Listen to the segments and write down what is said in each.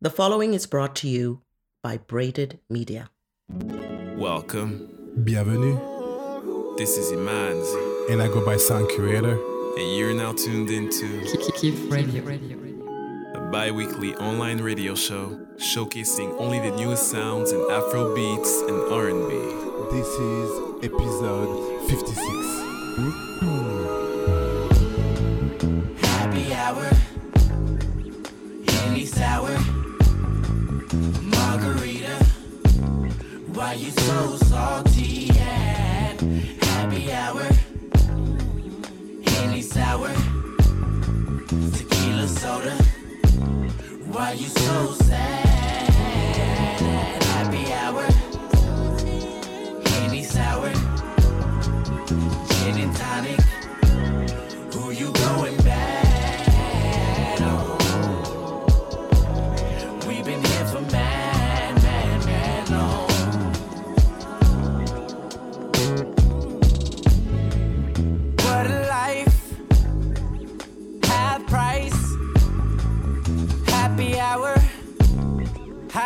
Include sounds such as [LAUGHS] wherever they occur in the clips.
The following is brought to you by Braided Media. Welcome. Bienvenue. This is Imanzi, And I go by Sound Curator. and you're now tuned into Keep radio. a bi-weekly online radio show showcasing only the newest sounds in Afro beats and R&B. This is episode 56. Why you so salty? At happy hour, Henny sour, tequila soda. Why you so sad? At happy hour, Henny sour, gin and tonic. Who you going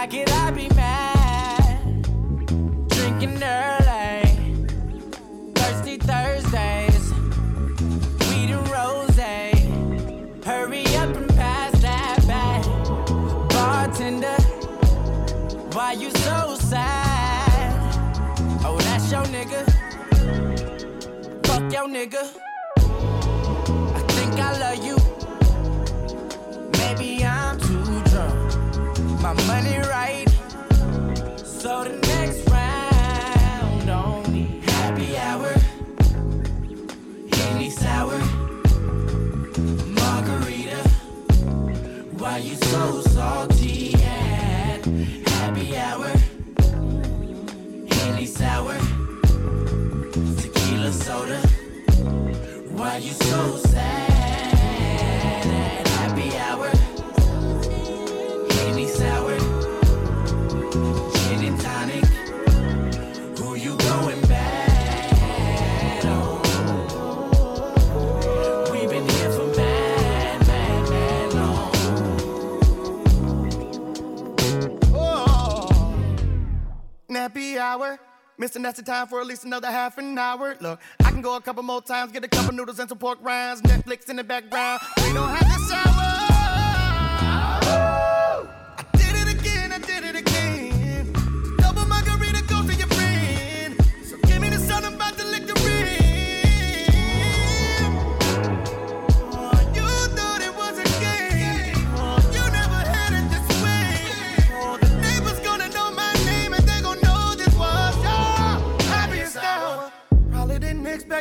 How could I be mad? Drinking early, thirsty Thursdays weed and rose. Hurry up and pass that back. Bartender, why you so sad? Oh, that's your nigga. Fuck your nigga. Missing that's the time for at least another half an hour. Look, I can go a couple more times, get a couple noodles and some pork rinds, Netflix in the background. We don't have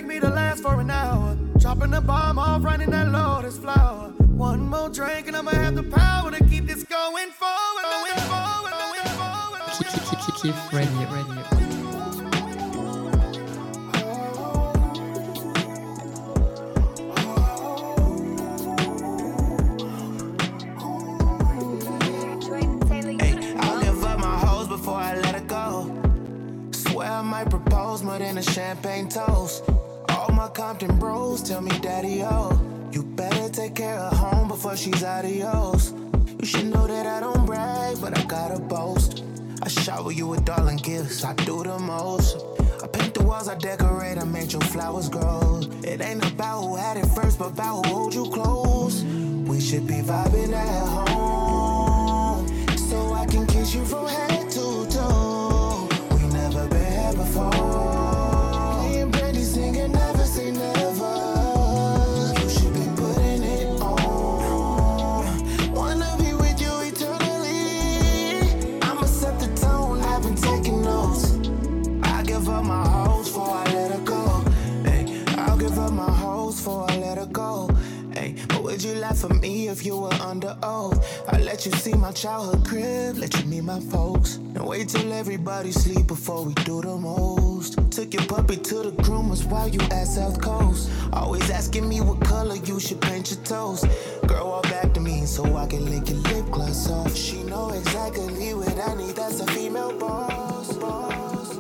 expect me to last for an hour. Dropping the bomb off, running that lotus flower. One more drink and I'ma have the power to keep this going forward. Going forward, going forward, going forward. Keep radio. radio. Ay, I'll give up my hoes before I let her go. Swear I might propose more than a champagne toast. All my Compton bros tell me, Daddy, oh, you better take care of home before she's adios. You should know that I don't brag, but I gotta boast. I shower you with darling gifts, I do the most. I paint the walls, I decorate, I make your flowers grow. It ain't about who had it first, but about who hold you close. We should be vibing at home, so I can kiss you from head to toe. We never been here before. Would you laugh at me if you were under oath? I let you see my childhood crib, let you meet my folks. And wait till everybody sleep before we do the most. Took your puppy to the groomers while you at South Coast. Always asking me what color you should paint your toes. Girl, walk back to me so I can lick your lip gloss off. She know exactly what I need, that's a female boss. boss.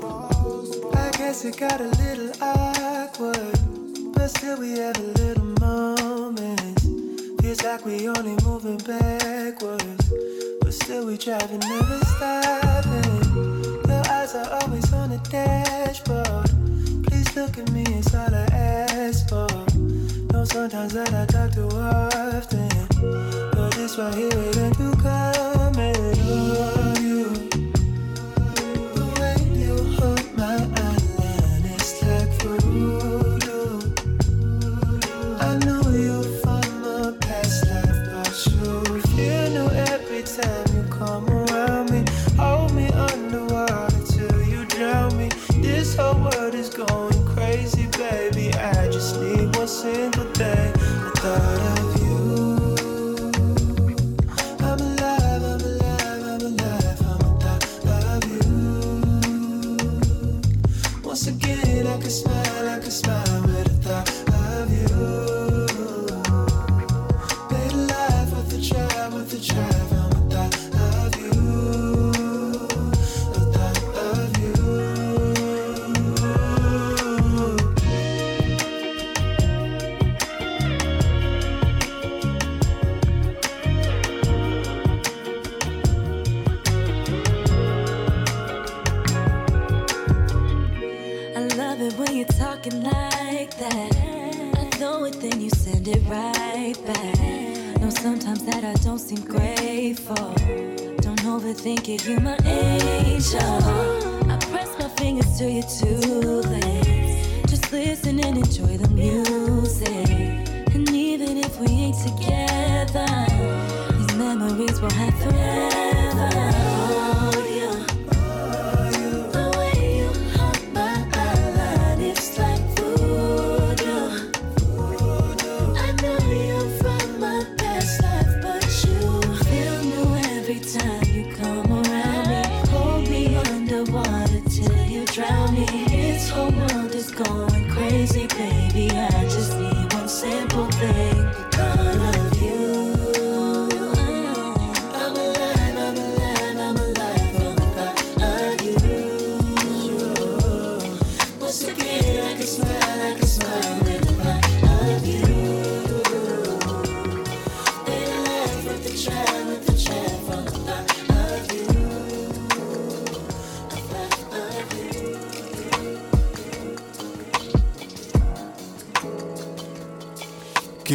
I guess it got a little awkward, but still we have a little moment. Feels like we only moving backwards, but still we driving, never stopping. Your eyes are always on the dashboard. Please look at me, it's all I ask for. Know sometimes that I talk too often, but this right here ain't too coming.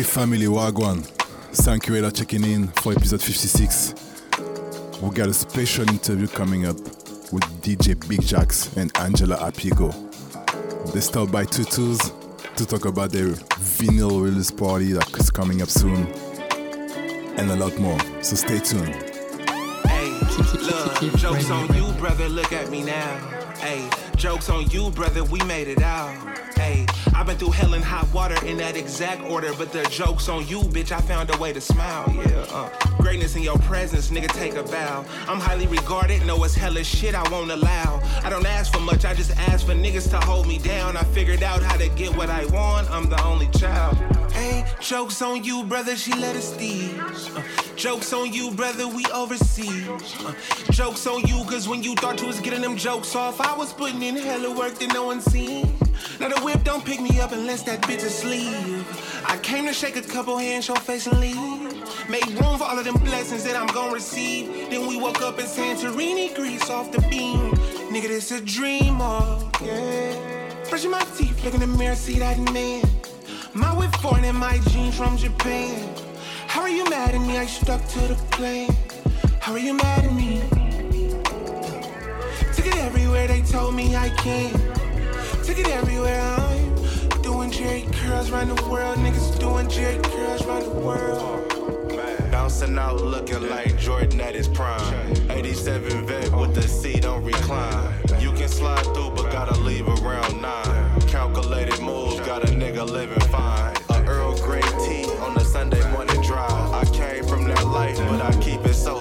Family Wagwan. Thank you, Ella, checking in for episode 56. We got a special interview coming up with DJ Big Jacks and Angela Apigo. They stopped by Tutus to talk about their vinyl release party that's coming up soon and a lot more. So stay tuned. Hey, look, jokes on you, brother. Look at me now. Hey, jokes on you, brother. We made it out. I've been through hell and hot water in that exact order, but the joke's on you, bitch. I found a way to smile, yeah. Uh, greatness in your presence, nigga, take a bow. I'm highly regarded, know it's hella shit I won't allow. I don't ask for much, I just ask for niggas to hold me down. I figured out how to get what I want, I'm the only child. Hey, jokes on you, brother, she let us steal. Uh, jokes on you, brother, we overseas. Uh, jokes on you, cause when you thought you was getting them jokes off, I was putting in hella work that no one seen. Now the whip don't pick me up unless that bitch asleep. I came to shake a couple hands, show face and leave. Make room for all of them blessings that I'm gonna receive. Then we woke up in Santorini, Greece off the beam. Nigga, this a dream, oh, yeah. Brushing my teeth, look in the mirror, see that man. My whip foreign and my jeans from Japan. How are you mad at me? I stuck to the plan. How are you mad at me? Took it everywhere, they told me I can. Took it everywhere, I'm doing Jerry curls around the world. Niggas doing Jerry curls around the world. Bouncing out looking like Jordan at his prime. 87 vet with the seat on recline. You can slide through, but gotta leave around nine. Calculated moves, got a nigga living fine. A Earl Grey tea on the Sunday morning drive. I came from that life, but I keep it so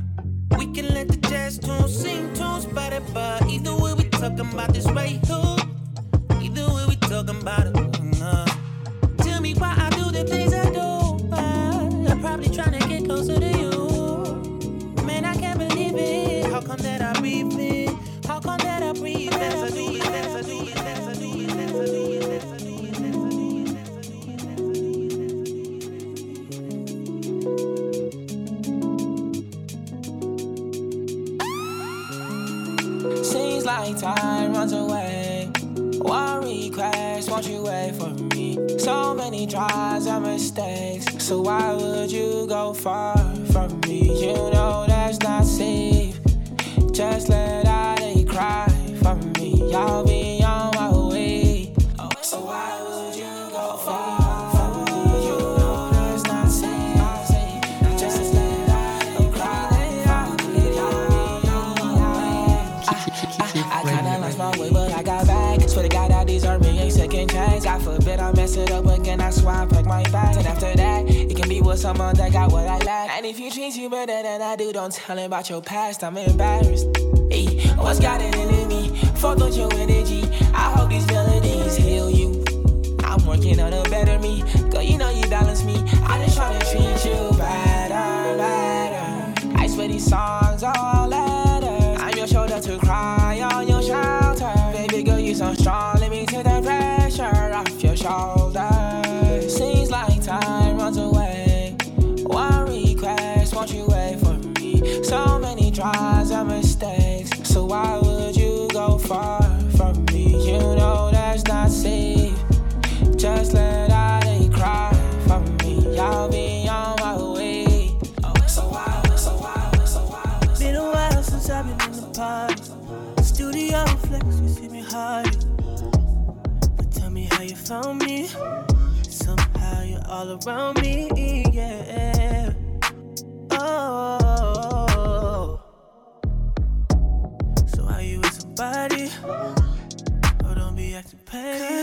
can let the jazz tune sing tunes by it but Either way, we talking about this right too. Either way, we talking about it. Nah. Tell me why I do the things I do. I, I'm probably trying to get closer to you. many tries and mistakes. So why would you go far from me? You know that's not safe. Just let out a cry from me. I'll be mess it up again, I swear I pack my bags. And after that, it can be with someone that got what I lack. And if he treats you better than I do, don't tell him about your past, I'm embarrassed. Hey, what's got it in me? Fuck with your energy. I hope these melodies heal you. all around me, yeah. Oh, so are you with somebody? Oh, don't be acting petty.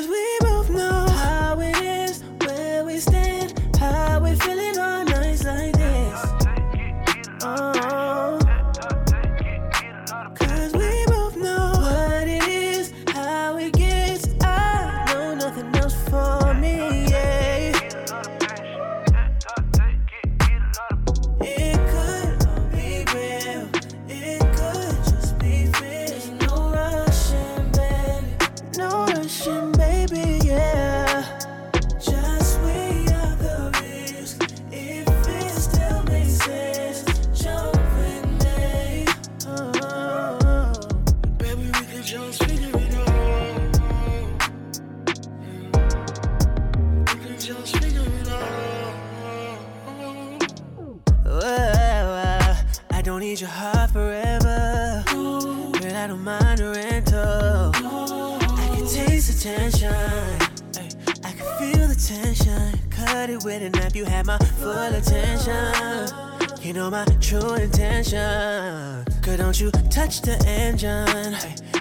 attention. I can feel the tension. Cut it with a knife, you had my full attention. You know my true intention. Girl, don't you touch the engine.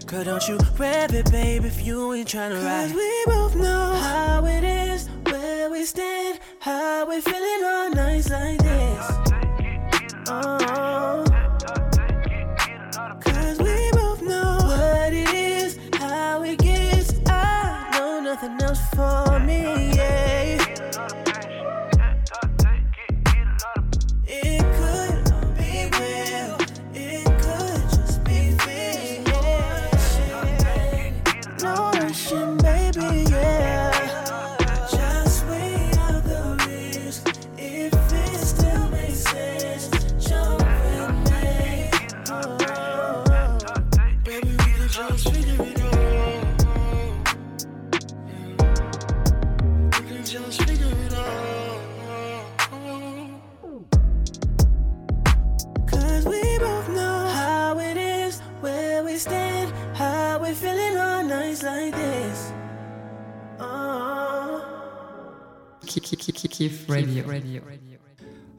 Girl, don't you grab it, babe, if you ain't tryna ride. Cause we both know how it is, where we stand, how we feeling on nights like this. Oh. For Kiff Radio. Radio.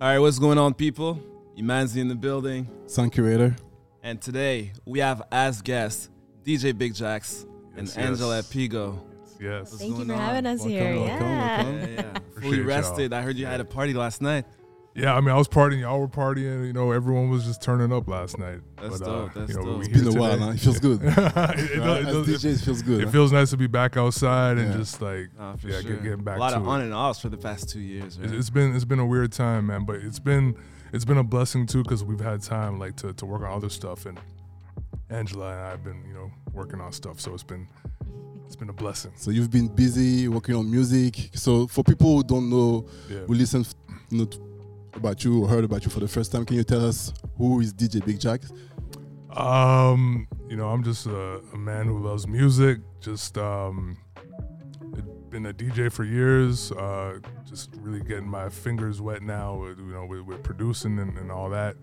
All right, what's going on, people? Imanzi in the building. Sound curator. And today we have as guests DJ Big Jacks and Yes, yes. Angela Pigo. Yes. What's Thank you for on? having us here. welcome, yeah. welcome. Yeah, yeah. Appreciate Fully y'all. rested. I heard you had a party last night. Yeah, I mean, I was partying. Y'all were partying. You know, everyone was just turning up last night. That's But, dope, Uh, that's you know, dope. we It's here been a while, today. huh? It feels good. [LAUGHS] it, it Right? does- As it does- DJ, it feels good. It huh? feels nice to be back outside and just like Nah, yeah, sure. get, getting back a lot to of it. on and offs for the past two years, right? It's- it's been it's been a weird time, man. But it's been it's been a blessing too because we've had time like to, to work on other stuff and Angela and I have been you know working on stuff, so it's been it's been a blessing. So you've been busy working on music. So for people who don't know, Yeah. who listen f- you know, t- about you or heard about you for the first time, can you tell us who is DJ Big Jack? Um, you know, I'm just a, a man who loves music. Just um, been a DJ for years. Uh, just really getting my fingers wet now. With, you know, with, with producing and, and all that.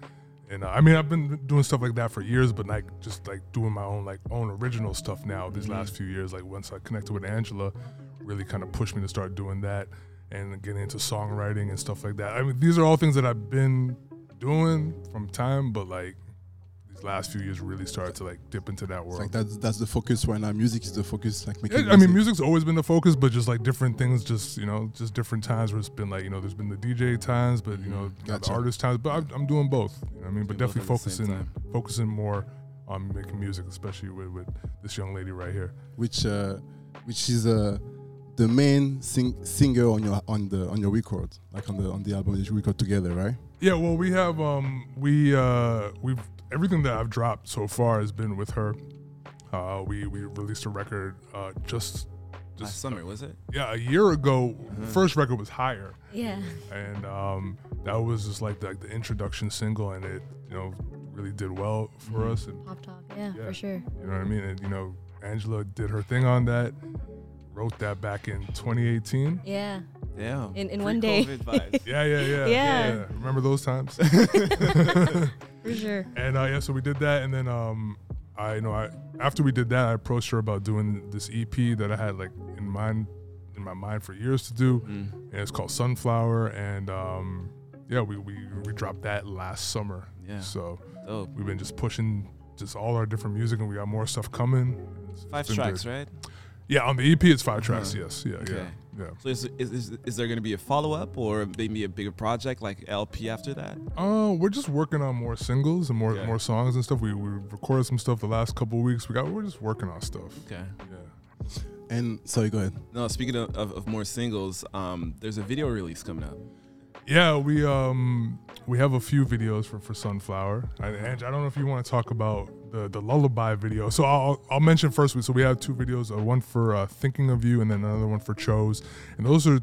And uh, I mean, I've been doing stuff like that for years, but like just like doing my own like own original stuff now. These last few years, like once I connected with Angela, really kind of pushed me to start doing that and getting into songwriting and stuff like that. I mean, these are all things that I've been doing from time, but like these last few years really started to like dip into that It's world. like that's that's the focus right now. Music is the focus. Like making. Yeah, I mean, music's always been the focus, but just like different things, just you know, just different times where it's been like you know, there's been the DJ times, but you know, Gotcha. the artist times. But I'm, I'm doing both. You know what I mean, but Doing both definitely at the same focusing focusing more on making music, especially with, with this young lady right here. which uh, which is uh, the main sing- singer on your on the on your record, like on the on the album that you record together, right? Yeah, well, we have um we uh we've everything that I've dropped so far has been with her. Uh, we we released a record uh just Last just summer, was it? yeah a year ago. Uh-huh. First record was higher. Yeah. and um, that was just like the, like the introduction single, and it you know really did well for Mm-hmm. us. And Pop talk. Yeah, Yeah. for sure. you know what I mean? And you know, Angela did her thing on that, wrote that back in 2018. [LAUGHS] Yeah. Yeah. In- in one day. Pre-COVID. Yeah, yeah, yeah, Yeah. Remember those times? [LAUGHS] For [LAUGHS] sure. And uh, yeah, so we did that, and then um, I you know I after we did that, I approached her about doing this EP that I had like in mind in my mind for years to do, Mm. and it's called Sunflower, and um, yeah, we, we we dropped that last summer. Yeah. So Dope. we've been just pushing just all our different music, and we got more stuff coming. It's- it's Five been tracks, good. right? Yeah, on the EP it's 5 tracks. Uh-huh. Yes, yeah, Okay. yeah, yeah. So is, is, is, is there going to be a follow up or maybe a bigger project like LP after that? Uh, we're just working on more singles and more Okay. more songs and stuff. We we recorded some stuff the last couple of weeks. We got we're just working on stuff. Okay. Yeah. And sorry, go ahead. No, speaking of, of, of more singles, um, there's a video release coming up. Yeah, we um we have a few videos for for Sunflower. And Ange, I don't know if you want to talk about the the lullaby video. So I'll I'll mention first. So we have two videos. Uh, one for uh, Thinking of You, and then another one for Chose. And those are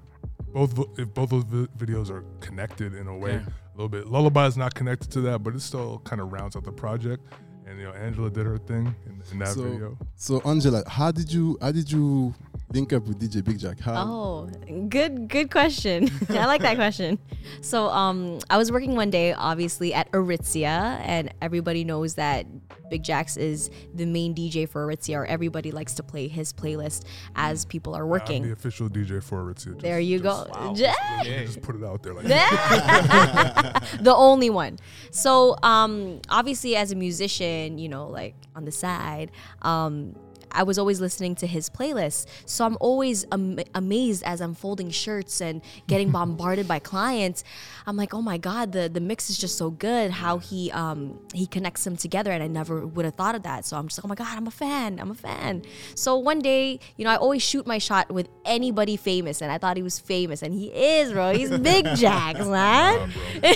both if both those vi- videos are connected in a way a little bit. Lullaby is not connected to that, but it still kind of rounds out the project. And you know, Angela did her thing in, in that so, video. so Angela, how did you how did you link up with DJ Big Jack? How? Oh, good good question. [LAUGHS] I like that question. So um I was working one day obviously at Aritzia and everybody knows that Big Jax is the main DJ for Aritzia or everybody likes to play his playlist as people are I'm working. the official DJ for Aritzia. Just, There you go. [LAUGHS] just- Yeah. just, just put it out there like that. [LAUGHS] the only one. So, um, obviously, as a musician, you know, like on the side, um, I was always listening to his playlist. So I'm always am- amazed as I'm folding shirts and getting [LAUGHS] bombarded by clients. I'm like, oh my god, the the mix is just so good. How he um he connects them together, and I never would have thought of that. So I'm just like, oh my god, I'm a fan. I'm a fan. So one day, you know, I always shoot my shot with anybody famous, and I thought he was famous, and he is, bro. He's [LAUGHS] Big Jax, man. [LAUGHS]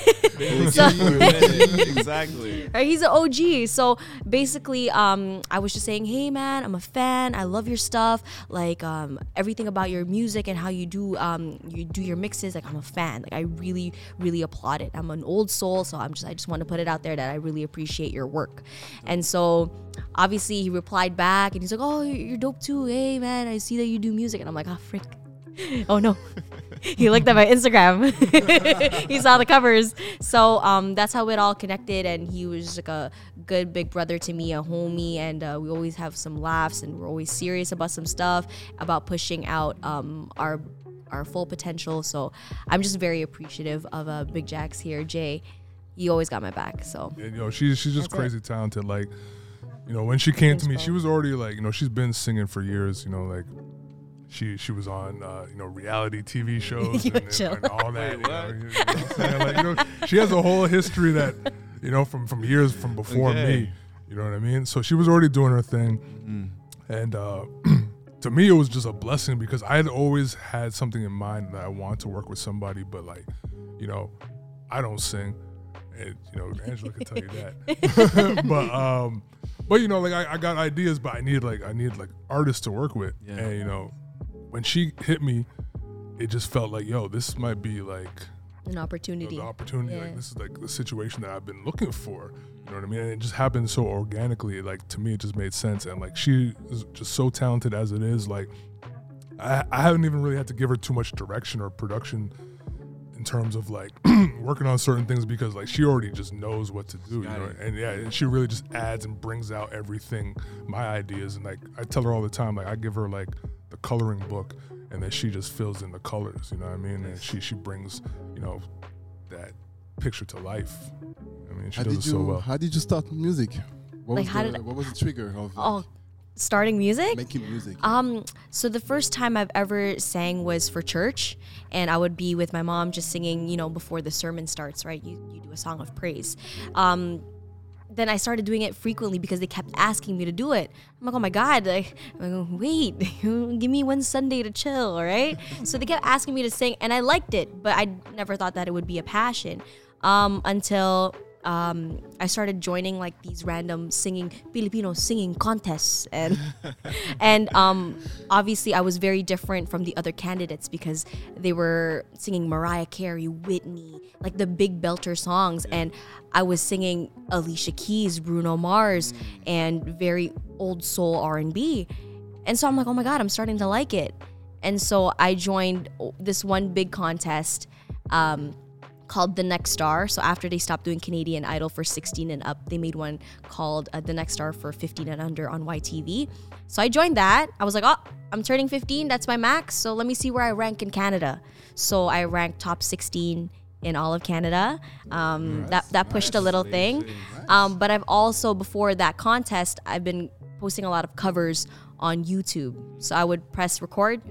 So- exactly. Right, he's an OG. So basically, um, I was just saying, hey man, I'm a fan. I love your stuff. Like um, everything about your music and how you do um, you do your mixes. Like I'm a fan. Like I really, really applaud it. I'm an old soul, so I'm just I just want to put it out there that I really appreciate your work. And so obviously he replied back and he's like, oh, you're dope too. Hey man, I see that you do music. And I'm like, oh frick. [LAUGHS] Oh no. [LAUGHS] he looked at my Instagram. [LAUGHS] he saw the covers. So um, that's how it all connected. And he was like a good big brother to me, a homie. And uh, we always have some laughs and we're always serious about some stuff, about pushing out um, our our full potential. So I'm just very appreciative of uh, Big Jacks here. Jay, you always got my back. So And, you know, she's she's just That's it. crazy talented. Like, you know, when she came Thanks, to me, bro. she was already like, you know, she's been singing for years. You know, like she she was on uh, you know reality TV [LAUGHS] shows You and, and- chill. and all that. You know, you know what I'm saying? Like, you know, she has a whole history that you know from from years from before Okay. me. You know what I mean? So she was already doing her thing, and uh, [CLEARS THROAT] to me, it was just a blessing because I had always had something in mind that I wanted to work with somebody, but like, you know, I don't sing, and you know, Angela can tell you that. [LAUGHS] [LAUGHS] but um, but you know, like I, I got ideas, but I need like I need like artists to work with, Yeah. and you know, when she hit me, it just felt like, yo, this might be like an you know, opportunity. the opportunity. Yeah. Like this is like the situation that I've been looking for. You know what I mean? And it just happened so organically. Like to me, it just made sense. And like she is just so talented as it is. Like I, I haven't even really had to give her too much direction or production in terms of like [CLEARS THROAT] working on certain things because like she already just knows what to do. You know? And yeah, and she really just adds and brings out everything, my ideas. And like I tell her all the time, like I give her like the coloring book and then she just fills in the colors, you know what I mean? And she she brings, you know, that picture to life. I mean, she How does did it you so well. How did you start music? What Like, was how the, did what was the trigger of Oh, starting music? making music? Um, so the first time I've ever sang was for church, and I would be with my mom just singing, you know, before the sermon starts, right? You, you do a song of praise. Um, then I started doing it frequently because they kept asking me to do it. I'm like, oh my God, like, I'm like, wait, [LAUGHS] give me one Sunday to chill, all right? so they kept asking me to sing, and I liked it, but I never thought that it would be a passion um, until um, I started joining like these random singing Filipino singing contests, and [LAUGHS] and um, obviously I was very different from the other candidates because they were singing Mariah Carey, Whitney, like the big belter songs, and I was singing Alicia Keys, Bruno Mars, and very old soul R and B, and so I'm like, oh my god, I'm starting to like it, and so I joined this one big contest. Um, called The Next Star. So after they stopped doing Canadian Idol for 16 and up, they made one called uh, The Next Star for 15 and under on YTV. So I joined that. I was like, oh, I'm turning 15. That's my max. So let me see where I rank in Canada. So I ranked top 16 in all of Canada. Um, that that pushed a little thing. Um, but I've also before that contest, I've been posting a lot of covers on YouTube. So I would press record,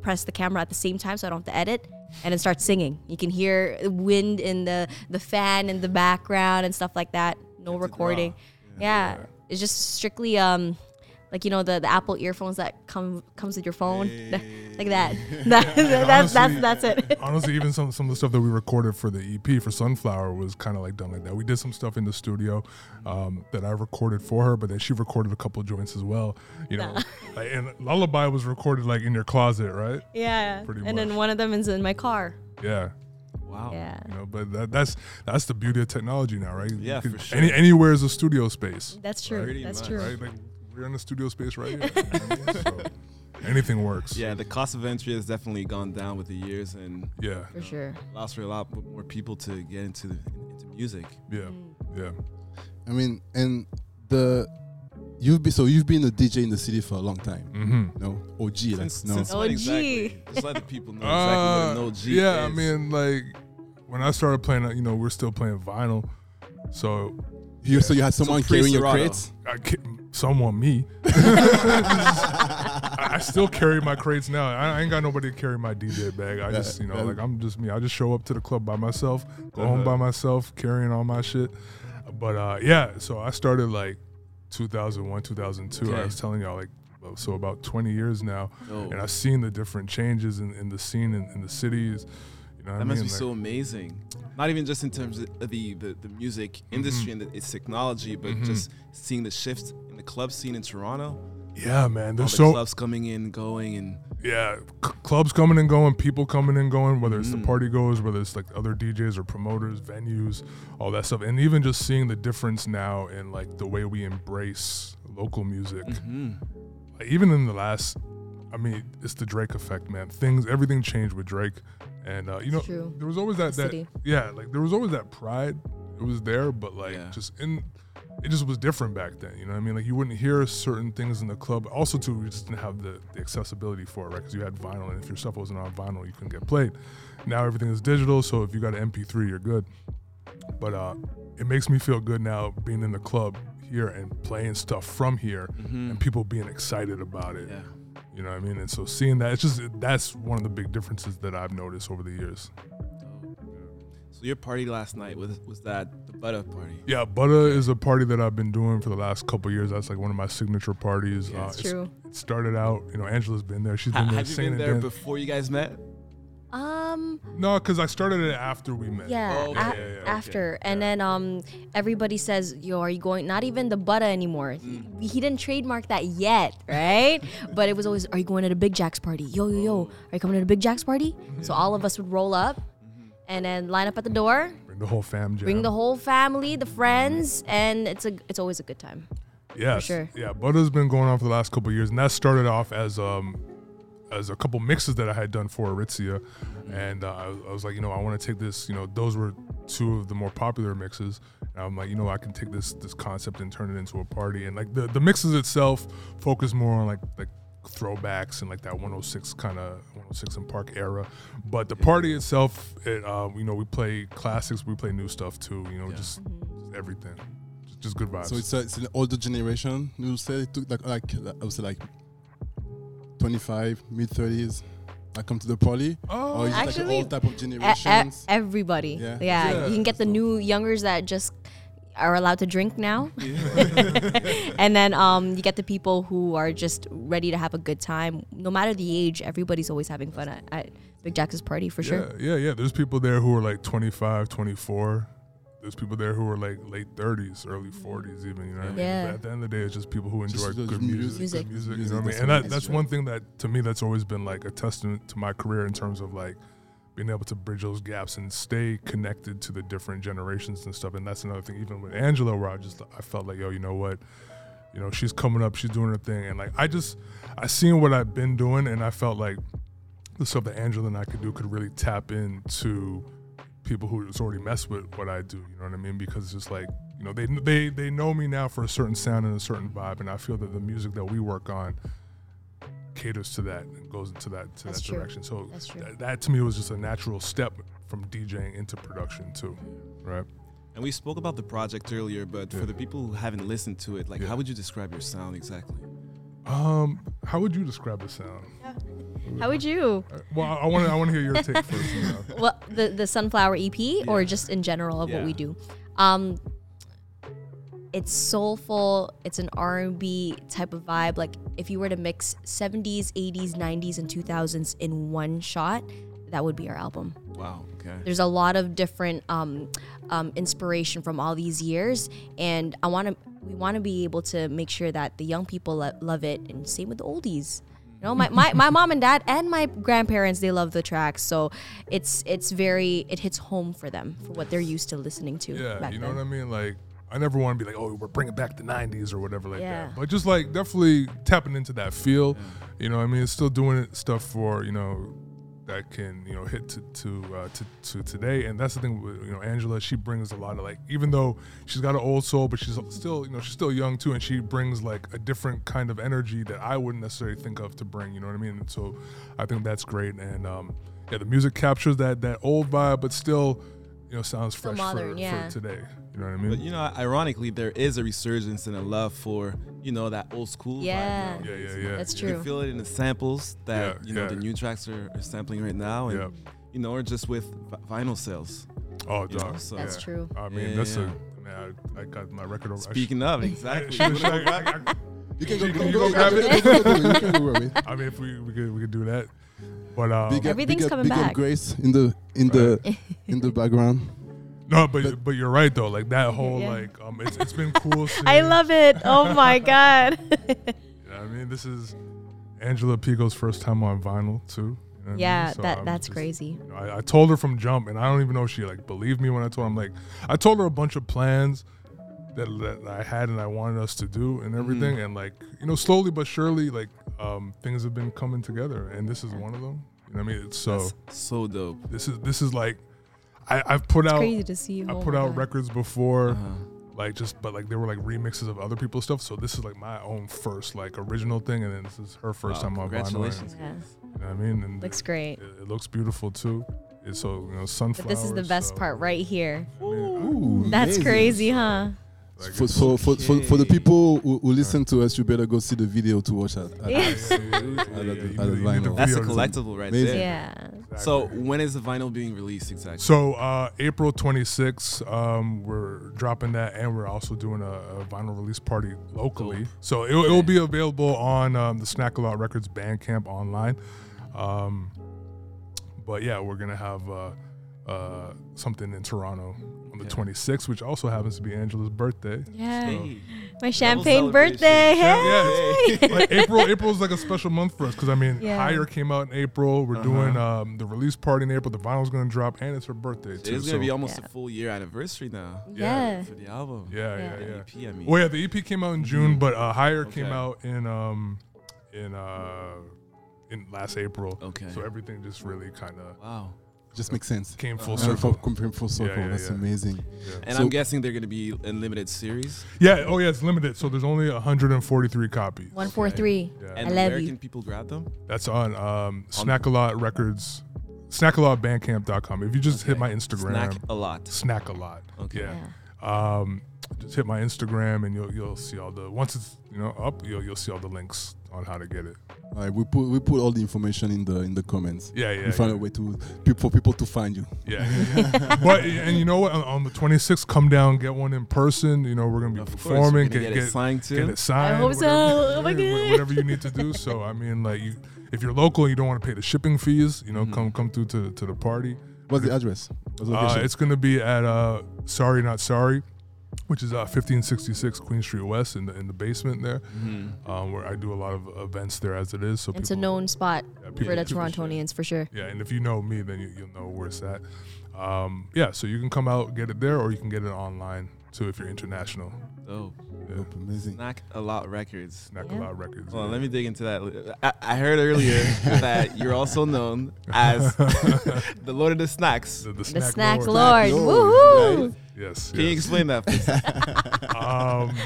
press the camera at the same time, so I don't have to edit, and then start singing. You can hear the wind in the the fan in the background and stuff like that. No recording. Yeah. it's just strictly um. Like you know the, the Apple earphones that come comes with your phone, like that. [LAUGHS] that, [LAUGHS] that that's that's Honestly- that's it. [LAUGHS] Honestly, even some some of the stuff that we recorded for the EP for Sunflower was kind of like done like that. We did some stuff in the studio um, that I recorded for her, but then she recorded a couple of joints as well. You know, Nah. like, and Lullaby was recorded like in your closet, right? Yeah, Pretty and much. then one of them is in my car. Yeah. Wow. Yeah. You know, but that, that's that's the beauty of technology now, right? Yeah, for sure. Any anywhere is a studio space. That's true. Pretty That's much. true. Right? Like we're in the studio space right here. you know what I mean? So, anything works. Yeah, the cost of entry has definitely gone down with the years, and Yeah. For sure. allows for a lot more people to get into the, into music. Yeah. Mm. Yeah. I mean, and the you've been so you've been a DJ in the city for a long time. Mm-hmm. No, OG, Since, like no. since when OG. exactly? Just let the people know Uh, exactly what an OG yeah, is. I mean, like when I started playing, you know, we're still playing vinyl, so You so you had someone pre carrying your Serato. crates. I, ca- some want me. [LAUGHS] I, I still carry my crates now. I, I ain't got nobody to carry my DJ bag. I just, you know, like I'm just me. I just show up to the club by myself, go home Uh-huh. by myself, carrying all my shit. But uh, yeah, so I started like 2001, 2002. I was telling y'all like. So about 20 years now, Oh. and I've seen the different changes in, in the scene in, in the cities. You know, what That I must mean? be Like- so amazing. Not even just in terms of the the, the music industry and the, its technology, but Mhm. just seeing the shift in the club scene in Toronto. Yeah, man. All There's the so clubs coming in, going, and yeah, c- clubs coming and going, people coming and going, whether it's the Mhm. party goers, whether it's like other DJs or promoters, venues, all that stuff, and even just seeing the difference now in like the way we embrace local music. Mhm. Like, even in the last, I mean, it's the Drake effect, man. Things, everything changed with Drake, and uh, you know, true. there was always that The that yeah, like there was always that pride. It was there, but like just in. It just was different back then, you know what I mean? Like you wouldn't hear certain things in the club. Also, too, we just didn't have the, the accessibility for it, right? Because you had vinyl, and if your stuff wasn't on vinyl, you couldn't get played. Now everything is digital, so if you got an MP3, you're good. But uh, it makes me feel good now being in the club here and playing stuff from here, Mhm. and people being excited about it. Yeah. You know what I mean? And so seeing that, it's just that's one of the big differences that I've noticed over the years. So your party last night was was that the butter party? Yeah, Butter is a party that I've been doing for the last couple years. That's like one of my signature parties. Yeah, uh, it's it's- true. It started out, you know, Angela's been there. She's been there have you been there before you guys met? Um, No, because I started it after we met. yeah, Oh, a- okay, yeah, yeah, after, and then um, everybody says, "Yo, are you going?" Not even the butter anymore. He, he didn't trademark that yet, right? [LAUGHS] but it was always, "Are you going to the Big Jacks party?" Yo, yo, yo, are you coming to the Big Jacks party? So all of us would roll up, and then line up at the door, Bring the whole fam jam. bring the whole family, the friends, and it's a it's always a good time. Yes. sure. Yeah, Butter's been going on for the last couple of years, and that started off as um as a couple mixes that I had done for Aritzia, and uh, I, was- I was like, you know, I want to take this. You know, those were two of the more popular mixes. And I'm like, you know, I can take this this concept and turn it into a party, and like the the mixes itself focus more on like like throwbacks and like that 106 kind of 106 and Park era, but the party itself, it, uh, you know, we play classics, we play new stuff too. You know, just, just everything, just, just good vibes. So it's, a, it's an older generation. You say it took like like I would say like 25, mid 30s. I come to the party. Oh, or is it like Actually, all type of E- e- generations? everybody. Yeah. Yeah. Yeah. You can get the new youngers that just are allowed to drink now. [LAUGHS] and then um, you get the people who are just ready to have a good time. No matter the age, everybody's always having fun at, at Big Jack's party for sure. Yeah, yeah, yeah. There's people there who are like 25, 24. There's people there who are like late 30s, early 40s, even. You know what I mean? But at the end of the day, it's just people who enjoy the good music. music, Music. good music. You know what I mean? that's And that, it that's one thing that to me that's always been like a testament to my career in terms of like being able to bridge those gaps and stay connected to the different generations and stuff. And that's another thing, even with Angela, where I just I felt like, yo, you know what? You know, she's coming up, she's doing her thing, and like I just I seen what I've been doing, and I felt like the stuff that Angela and I could do could really tap into people who already mess with what I do. You know what I mean? Because it's just like you know they they they know me now for a certain sound and a certain vibe, and I feel that the music that we work on caters to that and goes into that to That's that true. direction. So That's true. That, that to me was just a natural step from DJing into production too, right? And we spoke about the project earlier, but Yeah. for the people who haven't listened to it, like Yeah. how would you describe your sound exactly? Um, how would you describe the sound? How would you? Uh, Well, I want to I want to hear your take first. You know? [LAUGHS] Well, the the Sunflower EP or just in general of what we do. Um, it's soulful. It's an R and B type of vibe. Like if you were to mix 70s, 80s, 90s, and 2000s in one shot, that would be our album. Wow. Okay. There's a lot of different um, um, inspiration from all these years, and I want to. We want to be able to make sure that the young people lo- love it, and same with the oldies. You know, my, my, my mom and dad and my grandparents they love the tracks, so it's it's very it hits home for them for what they're used to listening to. Yeah, you know then. what I mean? Like, I never want to be like, oh, we're bringing back the '90s or whatever like Yeah. that. But just like definitely tapping into that feel. You know, what I mean, it's still doing stuff for you know that can you know hit to to, uh, to to today. And that's the thing with you know Angela. She brings a lot of like, even though she's got an old soul, but she's still you know she's still young too, and she brings like a different kind of energy that I wouldn't necessarily think of to bring. You know what I mean? And so I think that's great. And um, yeah, the music captures that that old vibe, but still you know sounds fresh modern, for, yeah. for today. You know what I mean? But you know, ironically, there is a resurgence and a love for you know that old school. Yeah. vibe now. Yeah, yeah, yeah. That's true. You can feel it in the samples that Yeah, you know yeah. the new tracks are, are sampling right now, and Yeah. you know, or just with vinyl sales. Oh, you know, so- That's true. I mean, Yeah, that's yeah. a man. I, I got my record over. Speaking sh- of, exactly. [LAUGHS] [LAUGHS] Can go- go- go [LAUGHS] you can go grab it. I mean, if we we could we could do that, but um, Big up, Everything's big up, coming big up back. Grace in the in the in the background. no, but but you're right though. Like that whole Yeah. like um, it's it's been cool. Seeing, [LAUGHS] I love it. Oh my [LAUGHS] god. You know I mean, this is Angela Pico's first time on vinyl too. you know what I mean? yeah, So that I'm that's just- crazy. you know, I, I told her from jump, and I don't even know if she like believed me when I told her. I'm like, I told her a bunch of plans that, that I had and I wanted us to do and everything, Mm-hmm. and like you know, slowly but surely, like um, things have been coming together, and this is one of them. You know what I mean? It's so That's so dope. this is this is like I, I've put out crazy to see you I put out hand. records before. Uh-huh. Like just, but like they were like remixes of other people's stuff. So this is like my own first like original thing, and then this is her first Wow, time on vinyl. and- congratulations. Yeah. You know what I mean? And Looks it- great. It, it looks beautiful too. It's so you know But this is the best so, part right here. I Ooh, That's amazing. crazy, huh? Like, For, it's- for, for, for, for the people who, who listen to us, you better go see the video to watch [LAUGHS] that. Yeah. yeah, yeah, yeah, yeah, I yeah, love you the- need- I you love need the the vinyl. That's a collectible right Amazing. there. Yeah. So when is the vinyl being released exactly? So uh, April 26th, um, we're dropping that, and we're also doing a, a vinyl release party locally. Dope. So it'll, it'll be available on um, the Snack a Lot Records Bandcamp online. Um, but yeah, we're gonna have uh, uh, something in Toronto on the Okay. 26th, which also happens to be Angela's birthday. Yeah. Hey. My champagne birthday. Yeah, Hey. yeah, like April. April is like a special month for us because I mean, Yeah. Higher came out in April. We're Uh-huh. doing um, the release party in April. The vinyl's gonna drop, and it's her birthday too. It's gonna be almost Yeah. a full year anniversary now Yeah. for the album. Yeah, Yeah. yeah, The. EP, I mean. Well, yeah, the EP came out in June, but uh, Higher came out in um in uh in last April. Okay. So everything just really kind of Wow. Just makes sense. came full Uh, circle. for- Come full circle. yeah, That's yeah. amazing. Yeah. And So- I'm guessing they're gonna be a limited series. yeah. Oh, yeah. It's limited, so there's only 143 copies. One four three. Yeah. And I love where you. can people grab them? That's on um, Snackalot Records, snackalotbandcamp.com. If you just hit my Instagram, Snack a lot. snack a lot. Okay. Yeah. Um, just hit my Instagram and you'll you'll see all the once it's you know up you'll you'll see all the links on how to get it. All right, we put we put all the information in the in the comments. Yeah, yeah. we find yeah. a way to pe- for people to find you. Yeah, [LAUGHS] but and you know what? On, on the 26th, come down, get one in person. You know, we're gonna be Of performing, we're gonna get, get it signed too. get it signed. I hope so. whatever- Oh my yeah, God. Whatever you need to do. So I mean, like you, if you're local, you don't want to pay the shipping fees. You know, Mhm. come come through to to the party. What's the address? What's the Uh, it's gonna be at uh, Sorry Not Sorry, which is uh, 1566 Queen Street West in the in the basement there, Mhm. um, where I do a lot of events there as it is. So It's a known spot Yeah, for people- the Torontonians for sure. Yeah, and if you know me, then you, you'll know where it's at. Um, yeah, so you can come out get it there, or you can get it online too if you're international. Dope. Yeah. Dope, amazing. Snack a lot records. Snack Yeah. a lot records. Well, yeah. let me dig into that. I, I heard earlier [LAUGHS] that you're also known as [LAUGHS] the Lord of the Snacks. the, the The snack, snack lord. lord. Lord, Woohoo! Yes. Can you explain that? Please? [LAUGHS] 'Cause Um,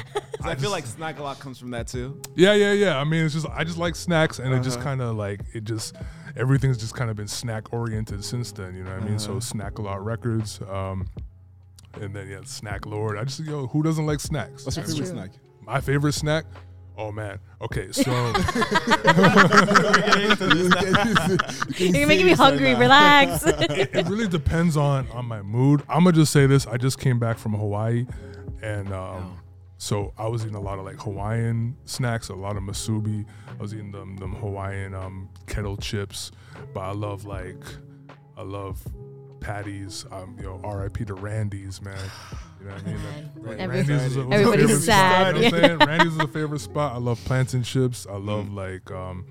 I, feel just- like snack a lot comes from that too. Yeah, yeah, yeah. I mean, it's just I just like snacks, and it just Uh-huh. kind of like it just everything's just kind of been snack oriented since then. You know what I mean? So Uh-huh. snack a lot records, um, and then yeah, snack lord. I just yo, who doesn't like snacks? What's your favorite true. snack? My favorite snack. Oh man. Okay, so [LAUGHS] [LAUGHS] You're making me hungry. Relax. [LAUGHS] it, it really depends on on my mood. I'm gonna just say this. I just came back from Hawaii, and um, so I was eating a lot of like Hawaiian snacks, a lot of musubi. I was eating them them Hawaiian um, kettle chips, but I love like I love patties. Um, you know, R.I.P. to Randy's, man. You know what I mean? Like, Every- Randy's is a, was a everybody's favorite sad, Spot, you know what I'm yeah. [LAUGHS] saying? Randy's is a favorite spot. I love plantain chips. I love like um,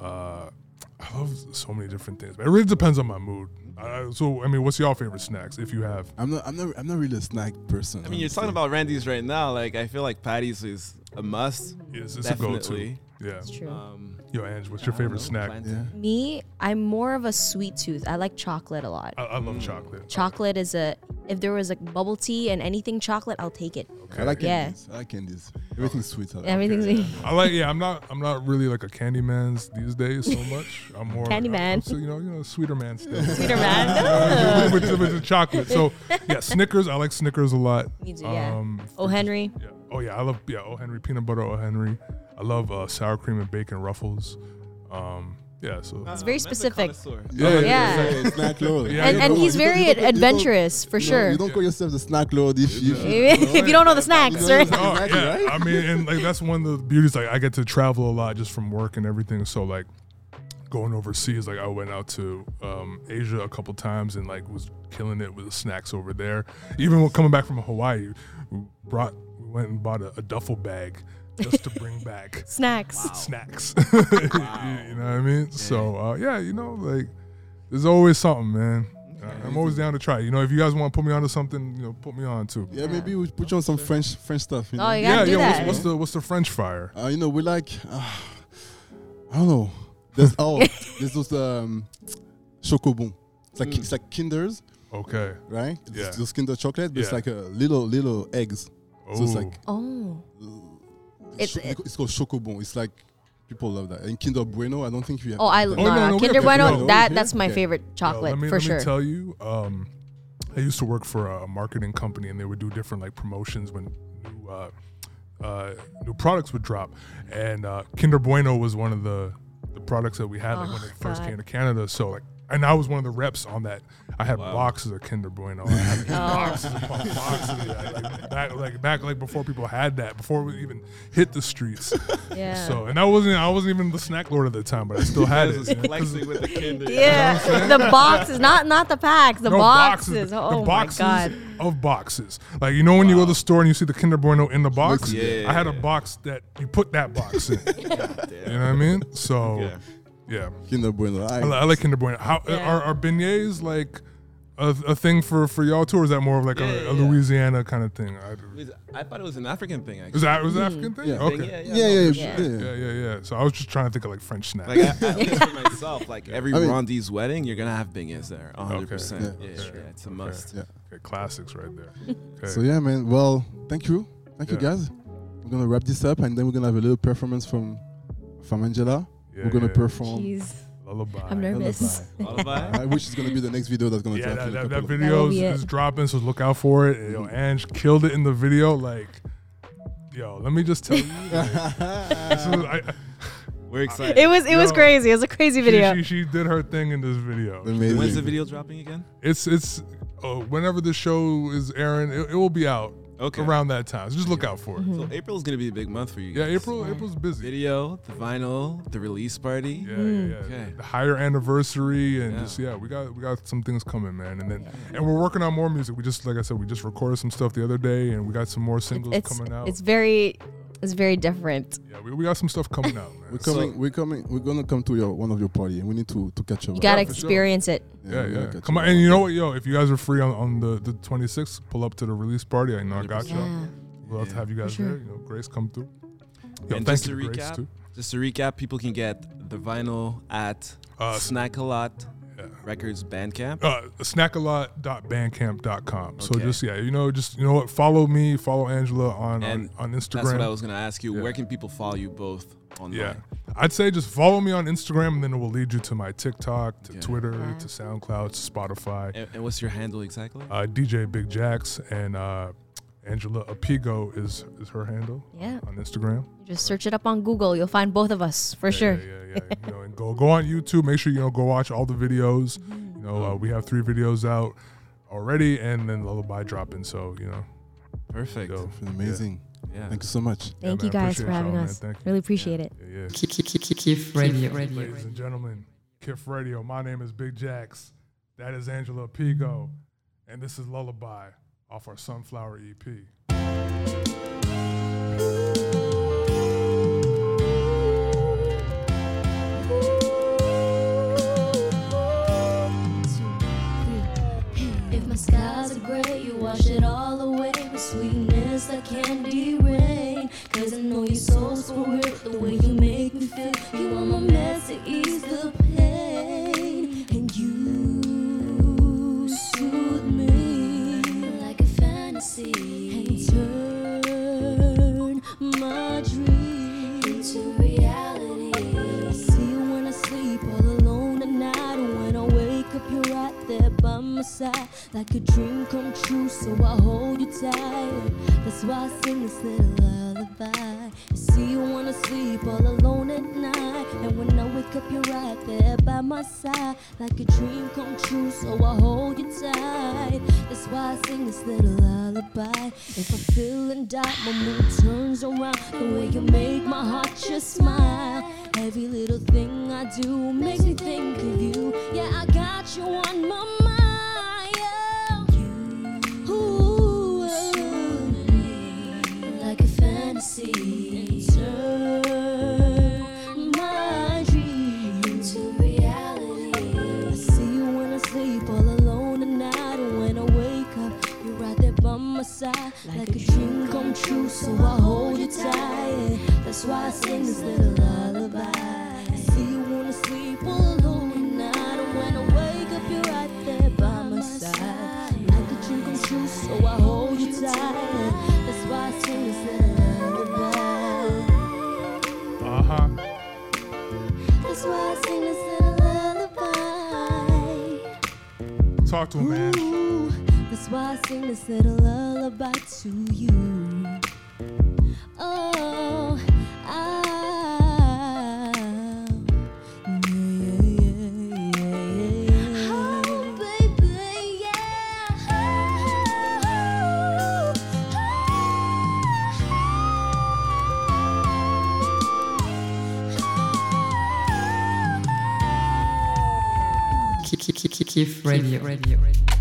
uh, I love so many different things. But it really depends on my mood. Uh, so I mean, what's your favorite snacks if you have? I'm not. I'm not. I'm not really a snack person. I mean, you're talking about Randy's right now. Like, I feel like Patty's is a must. Yes, it's a go-to. Definitely. Yeah. It's true. Um, Yo, Ange, what's your I don't favorite know, snack? plantain. Me, I'm more of a sweet tooth. I like chocolate a lot. I, I love chocolate. Chocolate is a if there was like bubble tea and anything chocolate, I'll take it. I like Yeah. candies. I like candies. Everything's sweet. I like. Everything's I like. Yeah, I'm not. I'm not really like a candy man's these days so [LAUGHS] much. I'm more Candy I'm- man. I'm still, you know, you know, sweeter man still. [LAUGHS] Sweeter man. You [LAUGHS] with, with, with the chocolate. So yeah, Snickers. I like Snickers a lot. Me too, yeah. Um, Oh Henry. yeah. Oh yeah, I love yeah. O Henry peanut butter. Oh Henry. I love uh, sour cream and bacon ruffles. Um, yeah. So It's very specific. Yeah, Yeah. It's snack lord. [LAUGHS] Yeah, And, and he's very you don't- you adventurous for sure. You don't call yourself the snack lord if you. if you don't know the snacks, You know, right? Oh, Exactly, yeah. right? I mean, and like that's one of the beauties. Like I get to travel a lot just from work and everything. So like going overseas, like I went out to um, Asia a couple times and like was killing it with the snacks over there. Even when coming back from Hawaii, we brought we went and bought a, a duffel bag just to bring back [LAUGHS] Snacks. snacks. [LAUGHS] you, you know what I mean? So uh, yeah, you know, like there's always something, man. I'm always down to try. You know, if you guys want to put me onto something, you know, put me on too. Yeah, maybe we put you on some French French stuff. You know? Oh, you yeah, do yeah. that. What's, what's the what's the French fryer? Uh, you know, we like. Uh, I don't know. There's oh, [LAUGHS] there's those um, chocobon. It's like it's like Kinder's, Okay. right? It's Yeah. Those Kinder chocolate, but it's like a little little eggs. So it's like Oh. It's, It's- it's called chocobon. It's like people love that. And Kinder Bueno, I don't think we have. Oh, I that. no, no, no, Kinder Bueno. That that's my Okay. favorite chocolate let me, for let sure. me tell you, um, I used to work for a marketing company, and they would do different like promotions when new uh, uh, new products would drop, and uh, Kinder Bueno was one of the the products that we had like, when it first God. came to Canada. So like, and I was one of the reps on that. I had boxes of Kinder Bueno. I had [LAUGHS] Oh. boxes upon boxes. Yeah, like, back like back like before people had that, before we even hit the streets. [LAUGHS] Yeah. So and I wasn't I wasn't even the snack lord at the time, but I still had [LAUGHS] it. Just you know, 'cause- flexing with the kinder. yeah, the boxes, not not the packs, the No, boxes. the Oh boxes my god. of boxes. Like you know when you go to the store and you see the Kinder Bueno in the box. Yeah. I had a box that you put that box in. you know what I mean? So Yeah. Yeah, Kinder Bueno. I, I, li- I like Kinder Bueno. How Yeah. are, are beignets like a, a thing for for y'all too, or is that more of like Yeah, a, yeah, a yeah. Louisiana kind of thing? I, I thought it was an African thing. Actually. is that was that hmm. African thing? Yeah. Okay. Yeah, yeah, yeah, yeah, yeah. Yeah, yeah, yeah. So I was just trying to think of like French snacks. Like I, at least [LAUGHS] for myself, like every I mean- Rondi's wedding, you're gonna have bingers there, 100. Okay. percent Yeah. Yeah, yeah, it's a must. Yeah. okay, classics right there. [LAUGHS] Okay. So yeah, man. Well, thank you, thank you Yeah. guys. We're gonna wrap this up, and then we're gonna have a little performance from from Angela. Yeah, we're gonna yeah. perform. Jeez, Lullaby. I'm nervous. Lullaby. [LAUGHS] uh, which is gonna be the next video that's gonna Yeah, drop. that, in that, that video That'll is, be it. is dropping, so look out for it. Yo, Ange killed it in the video. Like, yo, let me just tell you, [LAUGHS] [LAUGHS] like, is- I- We're excited. it was it was crazy. It was a crazy she, video. she, she did her thing in this video. Amazing. When's the video dropping again? It's it's oh, whenever the show is airing, it, it will be out Okay. around that time. So just look out for it. So April's gonna be a big month for you. Yeah, Guys. April April's busy. Video, the vinyl, the release party. Yeah, yeah, mm. yeah. Okay. The higher anniversary and Yeah. just yeah, we got we got some things coming, man. And then and we're working on more music. We just like I said, we just recorded some stuff the other day, and we got some more singles It's coming out. it's very it's very different. yeah, we, we got some stuff coming out, man. [LAUGHS] We're coming. we're coming. We're gonna come to your one of your party, and we need to to catch up. You gotta for sure. experience it. Yeah, we gotta yeah. Come on, and you know what, yo, if you guys are free on, on the, the 26th, pull up to the release party. I know I got y'all. Yeah. We'll have to have you guys sure. there. You know, Grace come through. Yo, and thank just to you, Grace, recap, too. just to recap, people can get the vinyl at Uh, Snack a Lot Yeah. Records Bandcamp. Uh, snackalot.bandcamp.com. So just yeah, you know, just you know what, follow me, follow Angela on And on, on Instagram. That's what I was gonna ask you. Yeah. Where can people follow you both online? Yeah, I'd say just follow me on Instagram, and then it will lead you to my TikTok, to Okay. Twitter, to SoundCloud, to Spotify. And, and what's your handle exactly? Uh, DJ Big Jacks and uh, Angela Apigo is is her handle Yeah. on Instagram. Just search it up on Google. You'll find both of us for Yeah, sure. Yeah, yeah, yeah. you know, and go go on YouTube. Make sure you know go watch all the videos. You know, uh, we have three videos out already, and then Lullaby dropping. So you know, Perfect. go. Amazing. Yeah. Thank you so much. Thank man, you guys for having us. Thank you. Really appreciate it. Yeah, yeah. Kiff, kiff radio. radio. Ladies and gentlemen, Kiff Radio. My name is Big Jax. That is Angela Pigo, and this is Lullaby off our Sunflower EP. Skies are gray, you wash it all away with sweetness like candy rain. Cause I know your soul's for real, the way you make me feel. You are my mess to ease the pain, and you soothe me like a fantasy and turn my dream into my side, like a dream come true. So I hold you tight. That's why I sing this little lullaby. I see you I sleep all alone at night, and when I wake up, you're right there by my side, like a dream come true. So I hold you tight. That's why I sing this little lullaby. If I feel in doubt, my mood turns around. The way you make my heart just smile. Every little thing I do makes me think of you. Yeah, I got you on my mind. Like a dream come true. So I hold you tight. That's why I sing this little lullaby. I see you I sleep all alone at night, and when I wake up, you're right there by my side, like a dream come true. So I hold you tight. That's why I sing this little lullaby. Uh huh. That's why I sing this little lullaby. Talk to him, man. Ooh, why I sing this little lullaby to you. Oh, I. Yeah, yeah, yeah, yeah. Oh, baby, Kiff Radio. Radio. My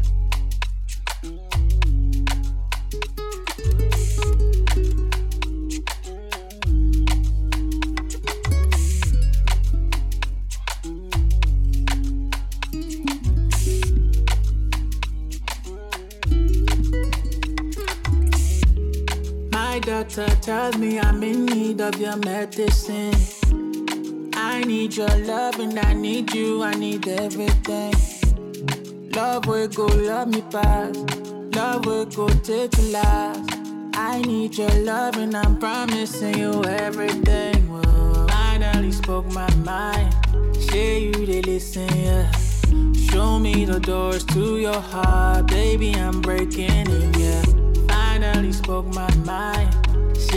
doctor tells me I'm in need of your medicine. I need your love and I need you, I need everything. Love will go love me past. Love will go take the last. I need your love and I'm promising you everything. Whoa, finally spoke my mind. Say you they listen, yeah. Show me the doors to your heart, baby. I'm breaking in, yeah. Finally spoke my mind.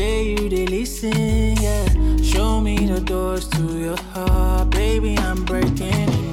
Say you they listen, yeah. Show me the doors to your heart, baby. I'm breaking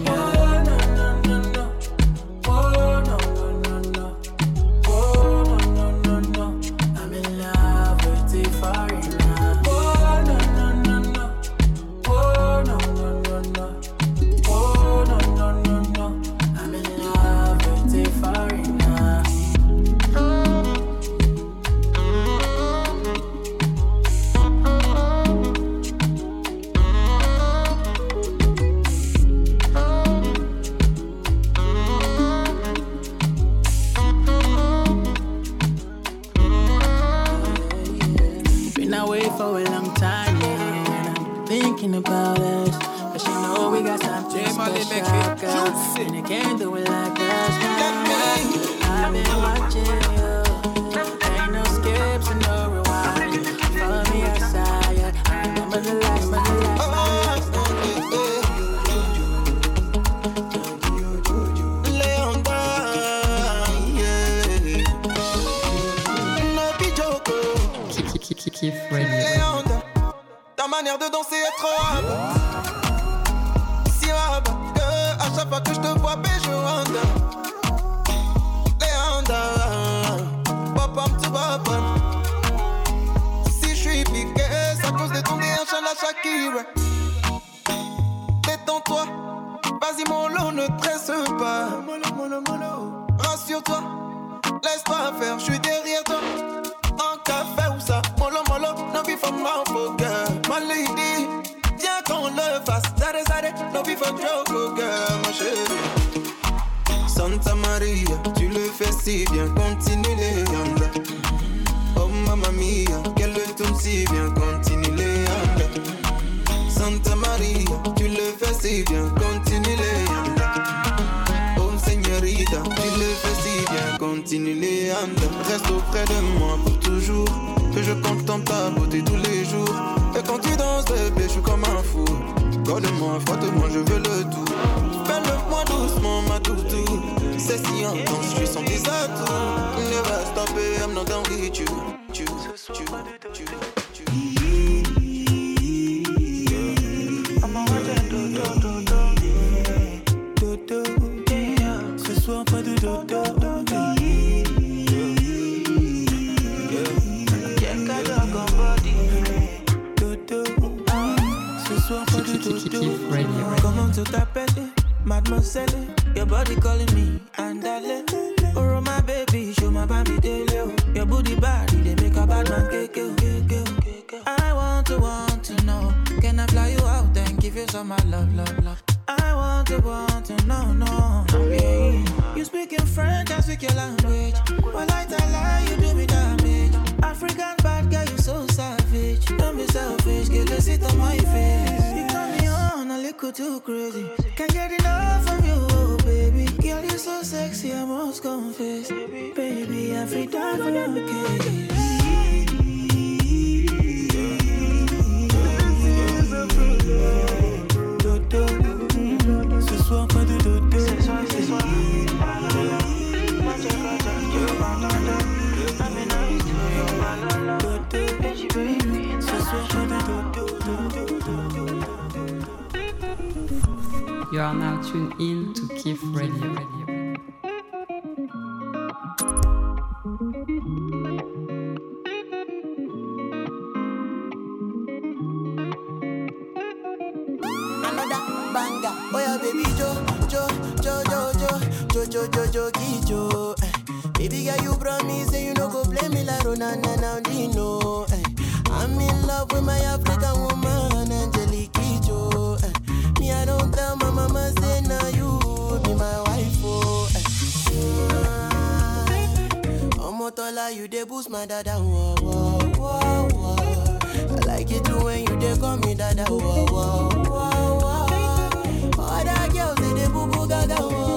give you my love, love, love? I want to want to know, no. You speak in French, I speak your language. Well, I tell lie, you do me damage. African bad girl, you so savage. Don't be selfish, girl, let's sit on my face. You turn me on a little too crazy. Can't get enough of you, oh, baby. Girl, you're so sexy, I must confess. Baby, every time I feel down for ce soir. You are now tuned in to Kif Radio. Jo, Jo, Jo, Jo, Jo, Jo, eh. Baby girl, you promise say you no go play me like Ronaldinho. Eh. I'm in love with my African woman, Angelique Kidjo. Eh. Me, I don't tell my mama say now you be my wife, oh. Eh. Omotola, you dey boost my dada, whoa, whoa, whoa, whoa. I like it too when you dey call me dada, whoa, whoa, whoa, whoa. Other girls they dey boo boo gaga, whoa.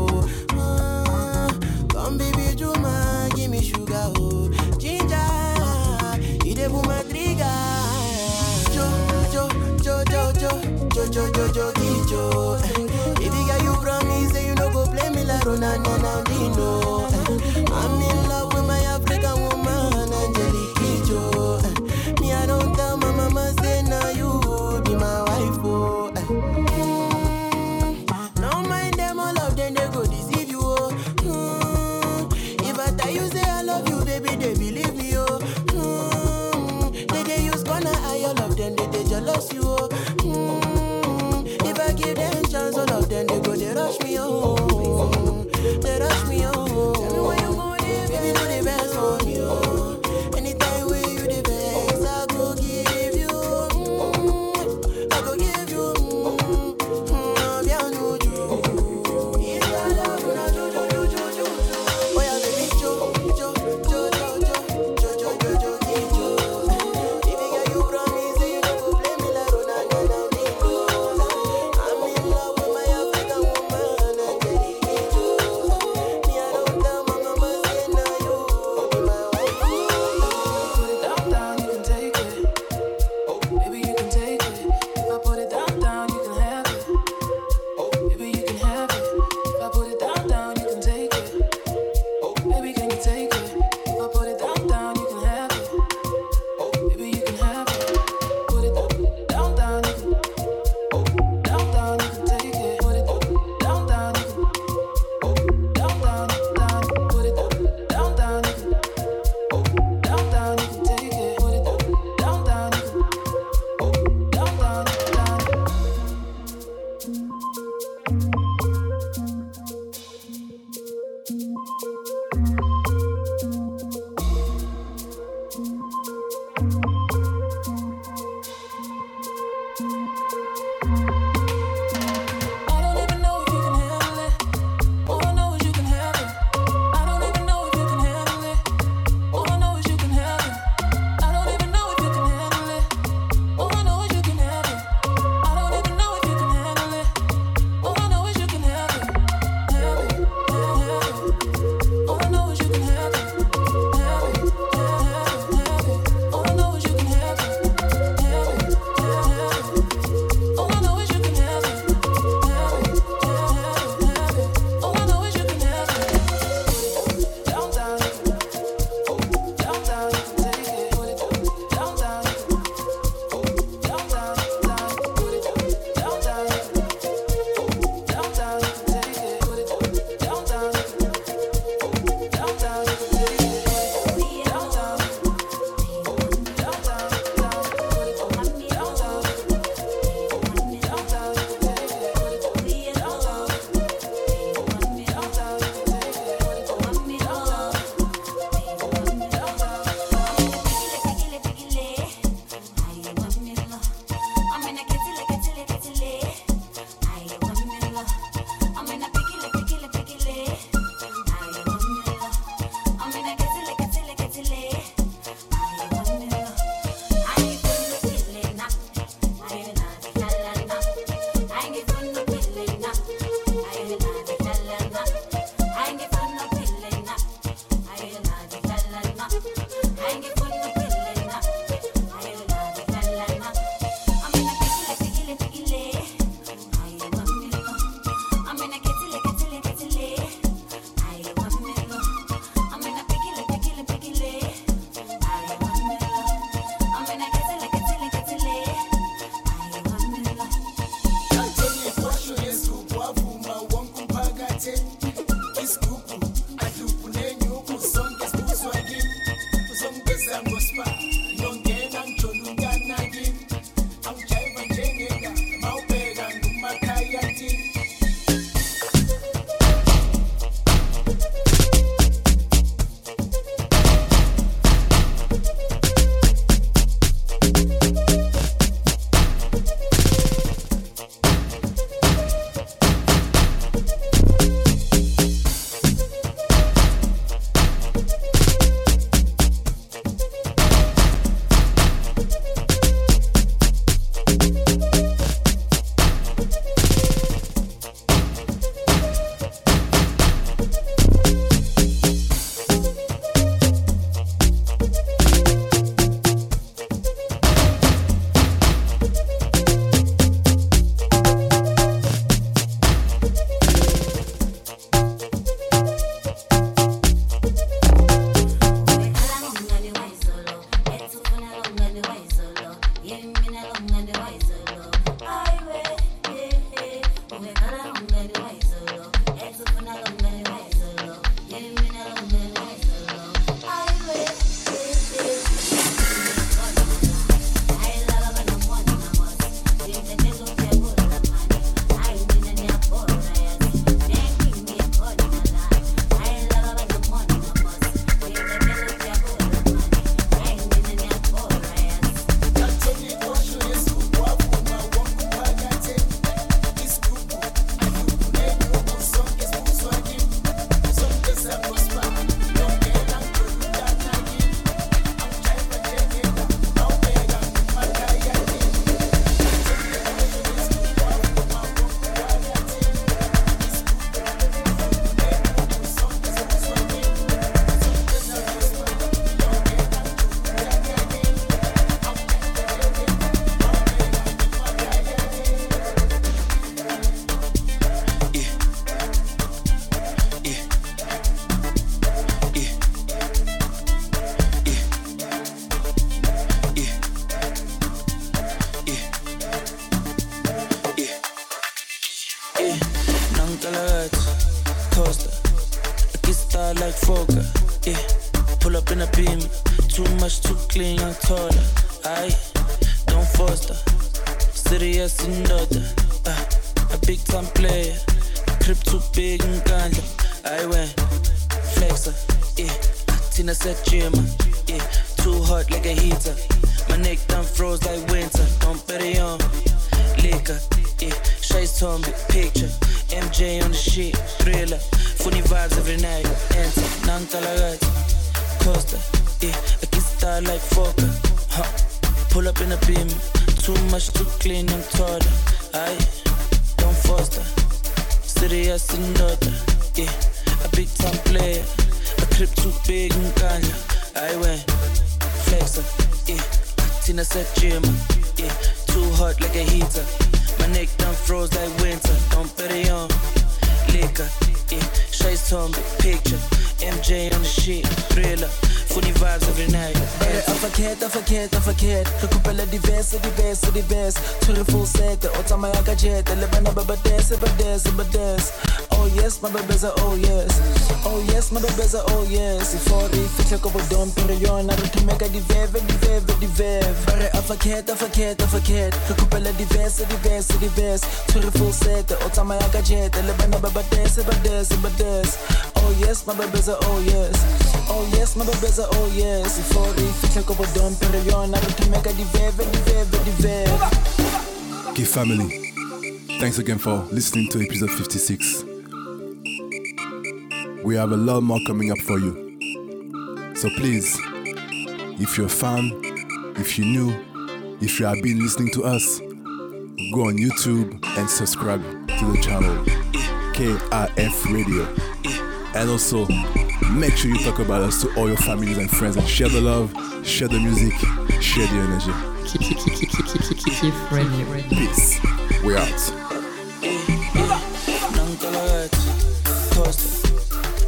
Come baby Juma, give me sugar, oh. Ginger, you dey pull my trigger. Jo, jo, jo, jo, jo, jo, jo, jo, jo, jo. Eh, Baby girl, you promise say you no go play me like Ronaldo Pull up in a beam. Too much, to clean, I'm taller. Aye, don't foster. Serious in order. Yeah, a big time player. A crib too big and ganja. I went flexer. Yeah, Tina said gym. Yeah, too hot like a heater. My neck done froze like winter. Don't bet it on liquor. Yeah, Shay's told me picture. MJ on the shit, thriller, funny vibes every night. Hey, I verkeerd, I verkeerd, I verkeerd. Recoupelen diverse, diverse, diverse. Turen full set, ota mij aga jet. Ele bana baba dance, baba dance, baba dance. Oh yes, my bebeza, oh yes. Oh yes, my bebeza, oh yes. Ifori, fitlek op het don, perion. Naar het mega die verve, die verve, die verve. Bare I verkeerd, I verkeerd, I verkeerd. Recoupelen diverse, diverse, diverse. Turen full set, ota mij aga jet. Ele bana baba dance, baba dance, baba dance oh yes my babeza oh yes oh yes my babeza oh yes re thomeka diveve diveve diveve Okay, family, thanks again for listening to episode 56. We have a lot more coming up for you. So please, if you're a fan, if you're new, if you have been listening to us, go on YouTube and subscribe to the channel KRF Radio. And also, make sure you talk about us to all your families and friends and share the love, share the music, share the energy. Keep, keep, keep, keep, keep, keep, keep, keep, keep radio. Peace. We're out. Nankalahati, Costa.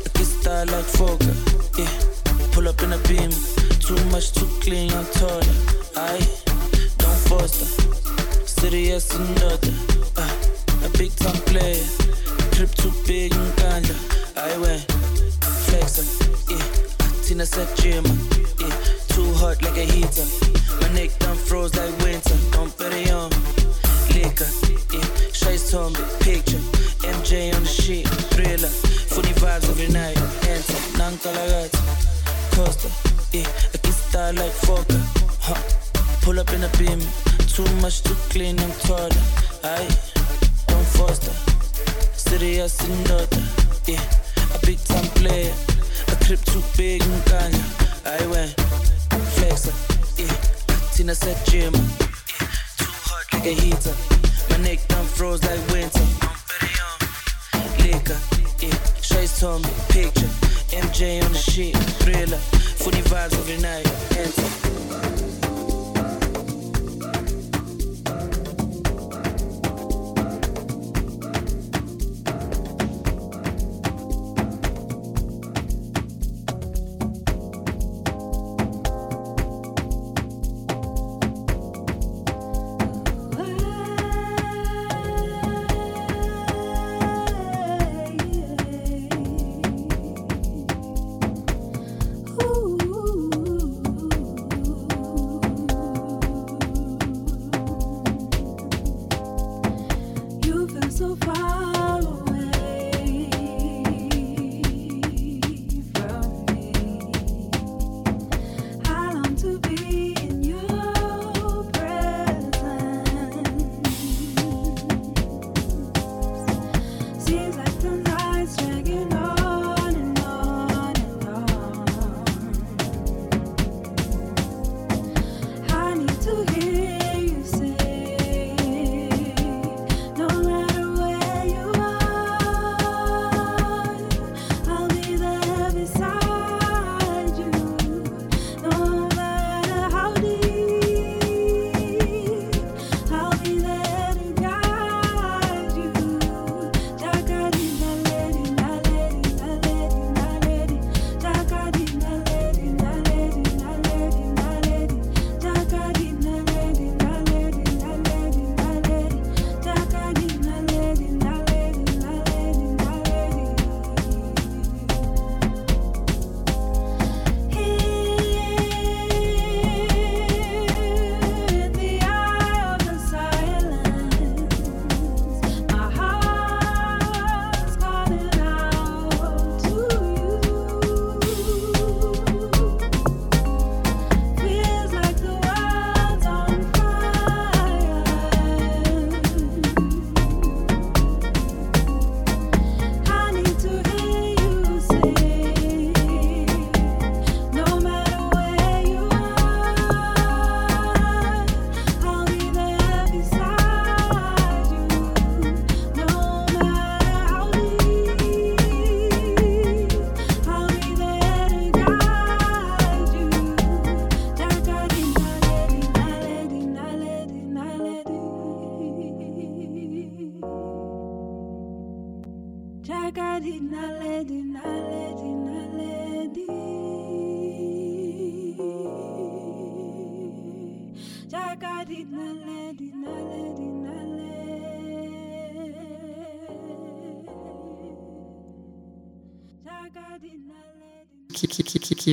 I get style like Foka. Yeah, pull up in a beam. Too much, too clean, I'm taller. Aye, don't foster. Serious in order. Uh, a big time player. Crip too big and ganja. I went flexer. Yeah, Tina said gym. Yeah, too hot like a heater. My neck done froze like winter. Don't bet it on liquor. Yeah, Shay's told me picture. MJ on the shit, thriller. Funny vibes every night. Enter, Nankalagati, Costa. Yeah, I get style like Foka. Huh. Pull up in a beam. Too much, too clean, I'm taller. Aye, don't foster. Serious in order. Yeah, big time player. Eh, a crib too big and ganja. I went flexer. Yeah, Tina said gym. Yeah, too hot like a heater. My neck done froze like winter. Liquor, yeah. Shay's told me picture. MJ on the shit, thriller. Funny vibes every night. Enter.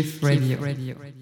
Naledi. Jagadi naledi. Radio. Radio.